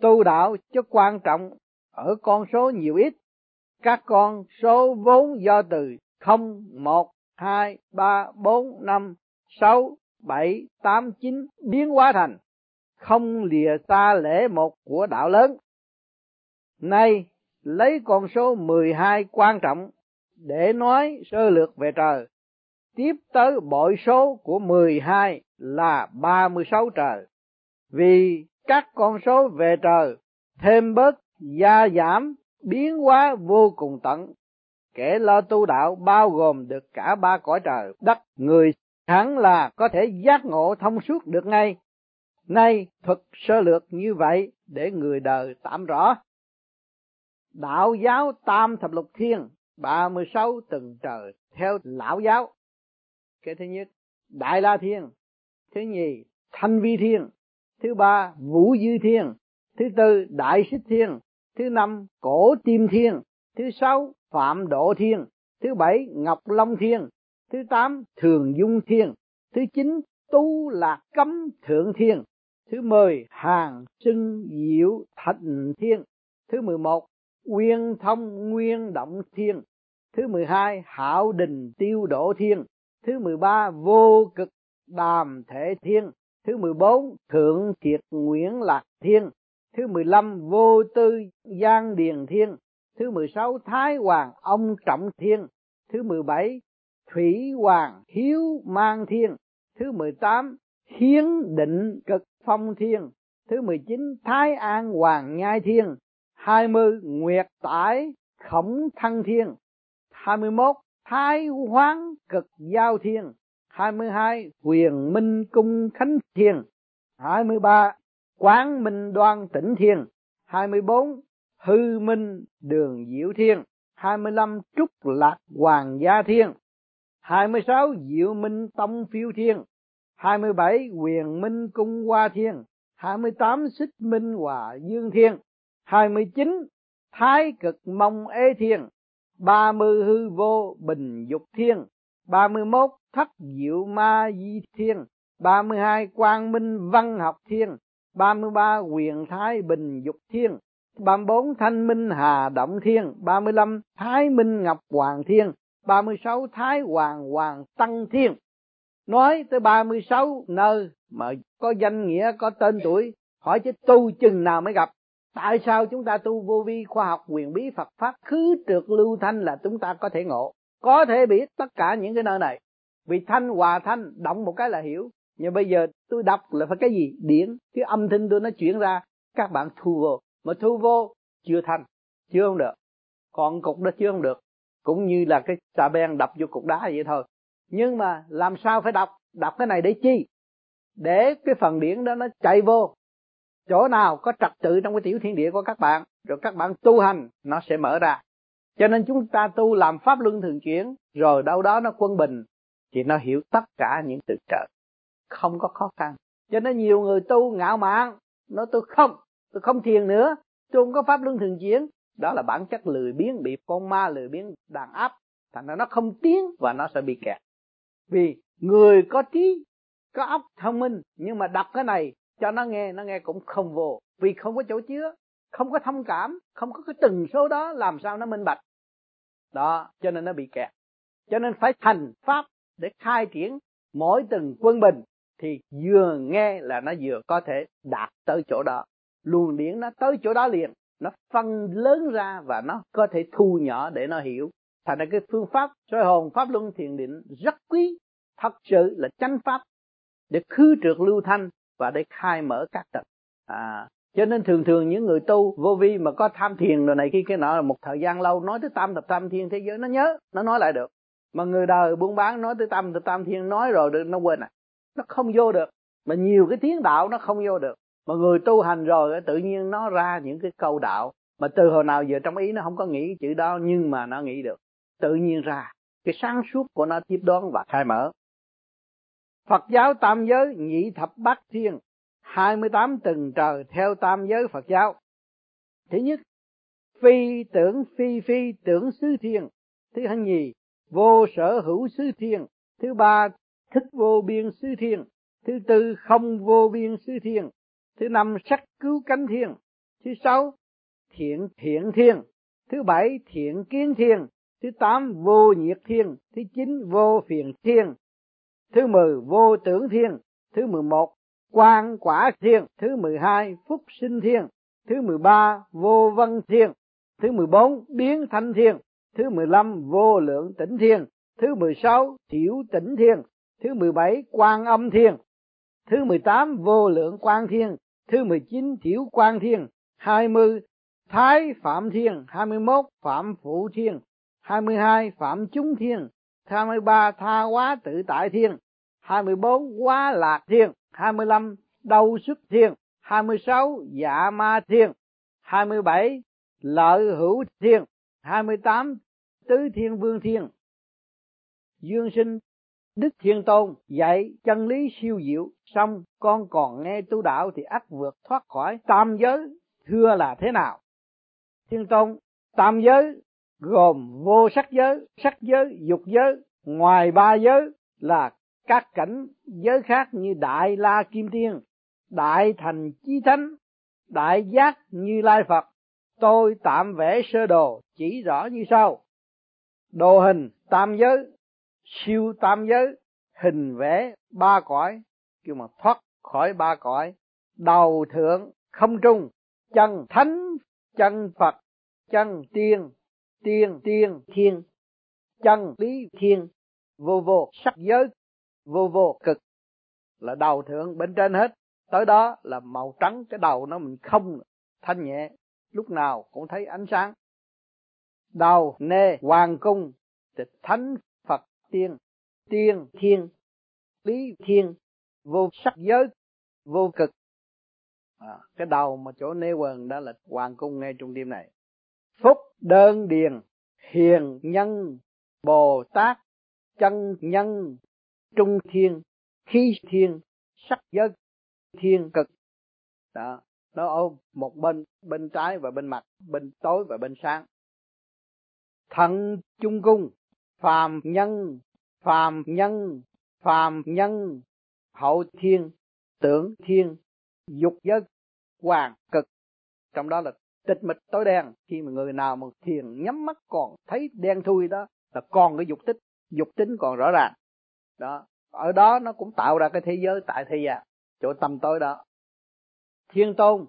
Speaker 1: Tu đạo cho quan trọng ở con số nhiều ít. Các con số vốn do từ không một hai, ba, bốn, năm, sáu, bảy, tám, chín, biến hóa thành không lìa xa lễ một của đạo lớn. Nay, lấy con số 12 quan trọng để nói sơ lược về trời. Tiếp tới bội số của 12 là 36 trời. Vì các con số về trời thêm bớt gia giảm biến hóa vô cùng tận kẻ lo tu đạo bao gồm được cả ba cõi trời, đất, người. Hẳn là có thể giác ngộ thông suốt được ngay. Nay, thuật sơ lược như vậy để người đời tạm rõ. Đạo giáo tam thập lục thiên, ba mươi sáu tầng trời, theo lão giáo. Cái thứ nhất, đại la thiên. Thứ nhì, thanh vi thiên. Thứ ba, vũ dư thiên. Thứ tư, đại xích thiên. Thứ năm, cổ tim thiên. Thứ sáu phạm độ thiên, thứ bảy ngọc long thiên, thứ tám thường dung thiên, thứ chín tu lạc cấm thượng thiên, thứ mười hàng sinh diệu thành thiên, thứ mười một nguyên thông nguyên động thiên, thứ mười hai hảo đình tiêu độ thiên, thứ mười ba vô cực đàm thể thiên, thứ mười bốn thượng kiệt nguyễn lạc thiên, thứ 15 vô tư giang điền thiên thứ 16 Thái Hoàng ông trọng thiên, thứ 17 Thủy Hoàng hiếu mang thiên, thứ 18 Hiến định cực phong thiên, thứ 19 Thái An Hoàng nhai thiên, 20 Nguyệt tải khổng thăng thiên, 21 Thái hoán cực giao thiên, 22 Huyền Minh cung khánh thiên, 23 Quán Minh đoan tỉnh thiên, 24 Hư Minh đường diệu thiên, 25 Trúc lạc hoàng gia thiên, 26 Diệu Minh tông phiêu thiên, 27 Quyền Minh cung hoa thiên, 28 Xích Minh hòa dương thiên, 29 Thái cực mông ế thiên, 30 hư vô bình dục thiên, 31 thất diệu ma di thiên, 32 quang minh văn học thiên, 33 quyền thái bình dục thiên, 34 thanh minh hà động thiên, 35 thái minh ngọc hoàng thiên, 36 thái hoàng hoàng tăng thiên. Nói tới 36 nơi mà có danh nghĩa, có tên tuổi, hỏi chứ tu chừng nào mới gặp. Tại sao chúng ta tu vô vi khoa học quyền bí Phật Pháp khứ trượt lưu thanh là chúng ta có thể ngộ. Có thể biết tất cả những cái nơi này. Vì thanh hòa thanh, động một cái là hiểu. Nhưng bây giờ tôi đọc là phải cái gì? Điển. Cái âm thanh tôi nó chuyển ra. Các bạn thu vô. Mà thu vô, chưa thanh. Chưa không được. Còn cục đó chưa không được. Cũng như là cái xà beng đập vô cục đá vậy thôi. Nhưng mà làm sao phải đọc? Đọc cái này để chi? Để cái phần điển đó nó chạy vô chỗ nào có trật tự trong cái tiểu thiên địa của các bạn, rồi các bạn tu hành, nó sẽ mở ra cho nên chúng ta tu làm pháp luân thường chuyển, rồi đâu đó nó quân bình, thì nó hiểu tất cả những từ trợ không có khó khăn cho nên nhiều người tu ngạo mạn, nó tôi không tôi không thiền nữa. Tôi không có pháp luân thường chuyển. Đó là bản chất lười biếng, bị con ma lười biếng, đàn áp. Thành ra nó không tiến và nó sẽ bị kẹt. Vì người có trí, có óc thông minh, nhưng mà đọc cái này, cho nó nghe nó nghe cũng không vô. Vì không có chỗ chứa, không có thông cảm, không có cái từng số đó, làm sao nó minh bạch? Đó, cho nên nó bị kẹt. Cho nên phải thành pháp để khai triển mỗi từng quân bình, thì vừa nghe là nó vừa có thể đạt tới chỗ đó luồng điển nó tới chỗ đó liền. Nó phân lớn ra và nó có thể thu nhỏ để nó hiểu. Thành ra cái phương pháp soi hồn pháp luân thiền định rất quý. Thật sự là chánh pháp để khứ trượt lưu thanh và để khai mở các tật à cho nên thường thường những người tu vô vi mà có tham thiền rồi này khi cái nọ, một thời gian lâu nói tới tam thập tam thiên thế giới, nó nhớ, nó nói lại được. Mà người đời buôn bán nói tới tam thập tam thiên, nói rồi nó quên à. Nó không vô được. Mà nhiều cái tiếng đạo nó không vô được mà người tu hành rồi tự nhiên nó ra những cái câu đạo mà từ hồi nào giờ trong ý nó không có nghĩ chữ đó nhưng mà nó nghĩ được tự nhiên ra cái sáng suốt của nó tiếp đón và khai mở Phật giáo tam giới nhị thập bát thiên 28 tầng trời theo tam giới Phật giáo. Thứ nhất, phi tưởng phi phi tưởng xứ thiên. Thứ hai nhì, vô sở hữu xứ thiên. Thứ ba, thức vô biên xứ thiên. Thứ tư, không vô biên xứ thiên. Thứ năm, sắc cứu cánh thiên. Thứ sáu, thiện thiện thiên. Thứ bảy, thiện kiến thiên. Thứ tám, vô nhiệt thiên. Thứ chín, vô phiền thiên thứ mười vô tưởng thiên thứ mười một quan quả thiên thứ mười hai phúc sinh thiên thứ mười ba vô văn thiên thứ mười bốn biến thanh thiên thứ mười lăm vô lượng tỉnh thiên thứ mười sáu tiểu tỉnh thiên thứ mười bảy quan âm thiên thứ mười tám vô lượng quan thiên. Thứ mười chín thiểu quan thiên. Hai mươi thái phạm thiên. Hai mươi mốt phạm phụ thiên. Hai mươi hai phạm chúng thiên. 23 tha hóa tự tại thiên, 24 quá lạc thiên, 25 đầu xuất thiên, 26 dạ ma thiên, 27 lợi hữu thiên, 28 tứ thiên vương thiên. Dương sinh Đức Thiên Tôn dạy chân lý siêu diệu, xong con còn nghe tu đạo thì ắt vượt thoát khỏi tam giới, thưa là thế nào? Thiên Tôn, tam giới gồm vô sắc giới, sắc giới, dục giới, ngoài ba giới là các cảnh giới khác như Đại La Kim Tiên, Đại Thành Chí Thánh, Đại Giác Như Lai Phật. Tôi tạm vẽ sơ đồ chỉ rõ như sau. Đồ hình tam giới, siêu tam giới, hình vẽ ba cõi, kêu mà thoát khỏi ba cõi, đầu thượng không trung, chân thánh, chân Phật, chân tiên tiên tiên thiên chân lý thiên vô vô sắc giới vô vô cực là đầu thượng bên trên hết. Tới đó là màu trắng cái đầu nó mình không thanh nhẹ lúc nào cũng thấy ánh sáng. Đầu nê hoàng cung tịch thánh tiên tiên thiên lý thiên vô sắc giới vô cực. À, cái đầu mà chỗ nê quần đó là hoàng cung ngay trung tim này. Phúc đơn điền hiền nhân bồ tát chân nhân trung thiên khí thiên sắc giới thiên cực. Đó nó ôm một bên bên trái và bên mặt bên tối và bên sáng. Thận trung cung phàm nhân phàm nhân phàm nhân. Hậu thiên, tưởng thiên, dục giới hoàng cực. Trong đó là tịch mịch tối đen. Khi mà người nào mà thiền nhắm mắt còn thấy đen thui đó, là còn cái dục tích. Dục tính còn rõ ràng. Đó. Ở đó nó cũng tạo ra cái thế giới tại thế gian à. chỗ tâm tối đó. Thiên tôn,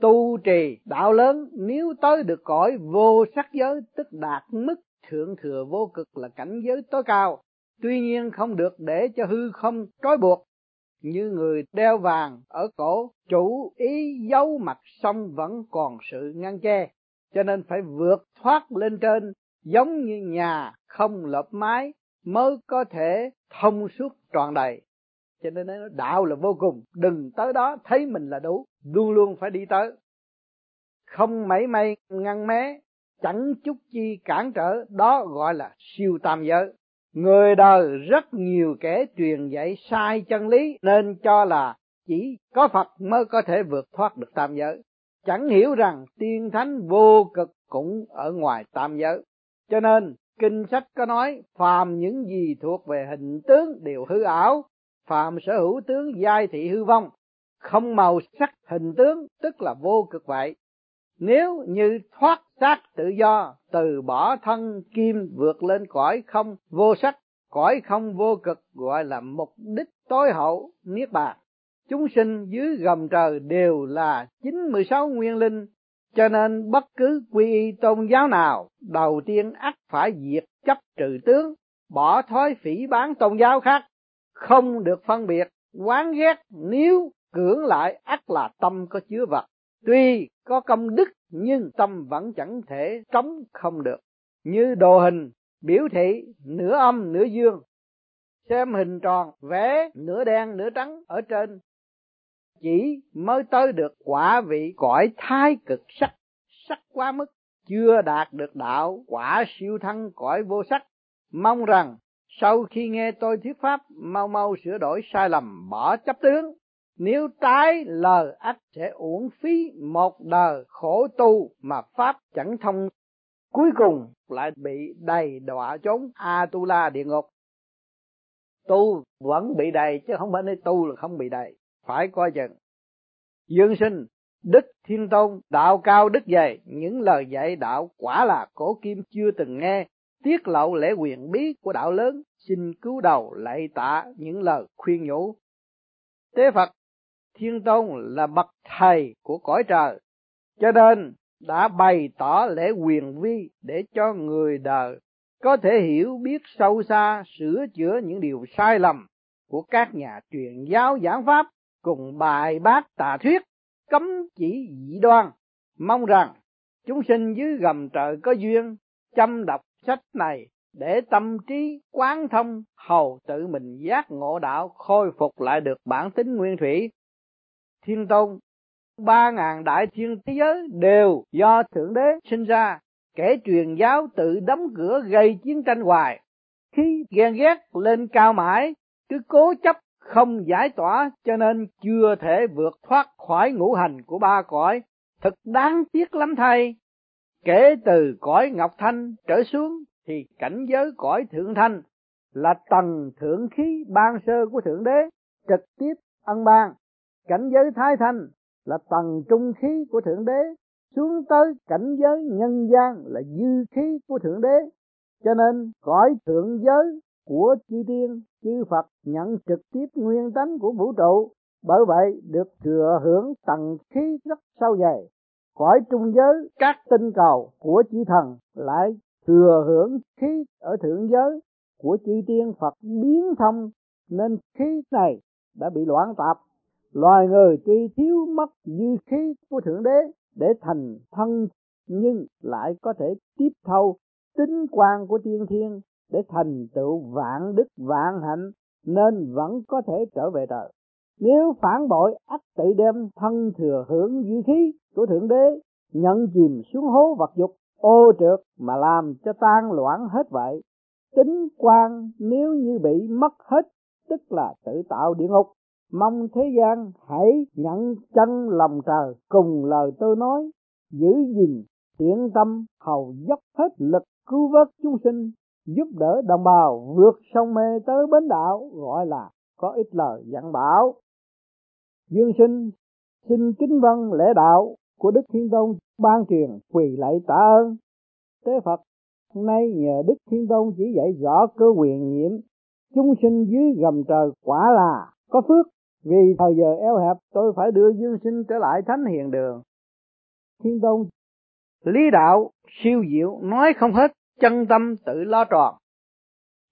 Speaker 1: tu trì đạo lớn. Nếu tới được cõi vô sắc giới, tức đạt mức thượng thừa vô cực là cảnh giới tối cao, tuy nhiên không được để cho hư không trói buộc. Như người đeo vàng ở cổ, chủ ý giấu mặt xong vẫn còn sự ngăn che, cho nên phải vượt thoát lên trên, giống như nhà không lợp mái mới có thể thông suốt tròn đầy. Cho nên nó đạo là vô cùng, đừng tới đó thấy mình là đủ, luôn luôn phải đi tới. Không mảy may ngăn mé chẳng chút chi cản trở, đó gọi là siêu tam giới. Người đời rất nhiều kẻ truyền dạy sai chân lý, nên cho là chỉ có phật mới có thể vượt thoát được tam giới. Chẳng hiểu rằng tiên thánh vô cực cũng ở ngoài tam giới. Cho nên, kinh sách có nói, phàm những gì thuộc về hình tướng đều hư ảo, phàm sở hữu tướng giai thị hư vong. Không màu sắc hình tướng, tức là vô cực vậy. Nếu như thoát xác tự do, từ bỏ thân kim vượt lên cõi không vô sắc. Cõi không vô cực gọi là mục đích tối hậu, niết bàn. Chúng sinh dưới gầm trời đều là chín mười sáu nguyên linh, cho nên bất cứ quy y tôn giáo nào, đầu tiên ắt phải diệt chấp trừ tướng, bỏ thói phỉ bán tôn giáo khác. Không được phân biệt, quán ghét nếu cưỡng lại ắt là tâm có chứa vật. Tuy có công đức nhưng tâm vẫn chẳng thể trống không được. Như đồ hình, biểu thị nửa âm nửa dương. Xem hình tròn, vẽ nửa đen nửa trắng ở trên. Chỉ mới tới được quả vị cõi thái cực sắc. Sắc quá mức, chưa đạt được đạo quả siêu thăng cõi vô sắc. Mong rằng, sau khi nghe tôi thuyết pháp, mau mau sửa đổi sai lầm, bỏ chấp tướng nếu trái lời ách sẽ uổng phí một đời khổ tu mà pháp chẳng thông, cuối cùng lại bị đầy đọa trốn Atula địa ngục tu vẫn bị đầy chứ không phải nói tu là không bị đầy, phải coi chừng. Dương sinh, đức thiên tôn, đạo cao đức dày những lời dạy đạo quả là cổ kim chưa từng nghe, tiết lộ lễ quyền bí của đạo lớn, xin cứu đầu lạy tạ những lời khuyên nhủ. Tế phật thiên tôn là bậc thầy của cõi trời, cho nên đã bày tỏ lễ quyền vi để cho người đời có thể hiểu biết sâu xa, sửa chữa những điều sai lầm của các nhà truyền giáo giảng pháp cùng bài bác tà thuyết cấm chỉ dị đoan. Mong rằng chúng sinh dưới gầm trời có duyên chăm đọc sách này để tâm trí quán thông, hầu tự mình giác ngộ đạo, khôi phục lại được bản tính nguyên thủy thiên tôn, ba ngàn đại thiên thế giới đều do thượng đế sinh ra. Kẻ truyền giáo tự đóng cửa gây chiến tranh hoài. Khi ghen ghét lên cao mãi, cứ cố chấp không giải tỏa cho nên chưa thể vượt thoát khỏi ngũ hành của ba cõi. Thật đáng tiếc lắm thay. Kể từ cõi ngọc thanh trở xuống thì cảnh giới cõi thượng thanh là tầng thượng khí ban sơ của thượng đế, trực tiếp ân ban cảnh giới thái thanh là tầng trung khí của thượng đế, xuống tới cảnh giới nhân gian là dư khí của thượng đế. Cho nên cõi thượng giới của chư tiên, chư phật nhận trực tiếp nguyên tánh của vũ trụ, bởi vậy được thừa hưởng tầng khí rất sâu dày. Cõi trung giới, các tinh cầu của chư thần lại thừa hưởng khí ở thượng giới của chư tiên Phật biến thông, nên khí này đã bị loạn tạp loài người tuy thiếu mất dư khí của thượng đế để thành thân, nhưng lại có thể tiếp thâu tính quan của tiên thiên để thành tựu vạn đức vạn hạnh, nên vẫn có thể trở về trời. Nếu phản bội ắt tự đem thân thừa hưởng dư khí của thượng đế, nhận chìm xuống hố vật dục, ô trượt mà làm cho tan loãng hết vậy, tính quan nếu như bị mất hết, tức là tự tạo địa ngục mong thế gian hãy nhận chân lòng trời, cùng lời tôi nói, giữ gìn thiện tâm hầu dốc hết lực cứu vớt chúng sinh, giúp đỡ đồng bào vượt sông mê tới bến đảo, gọi là có ít lời dặn bảo. Dương sinh, xin kính vân lễ đạo của đức thiên tôn, ban truyền quỳ lạy tạ ơn. Tế phật nay nhờ đức thiên tôn chỉ dạy rõ cơ quyền nhiệm, chúng sinh dưới gầm trời quả là có phước vì thời giờ eo hẹp, tôi phải đưa dương sinh trở lại thánh hiền đường. Thiên tôn, lý đạo, siêu diệu, nói không hết, chân tâm tự lo tròn.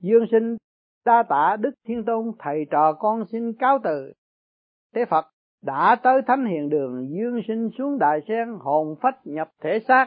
Speaker 1: Dương sinh đa tạ đức thiên tôn, thầy trò con xin cáo từ. Thế phật đã tới thánh hiền đường, dương sinh xuống đại sen, hồn phách nhập thể xác.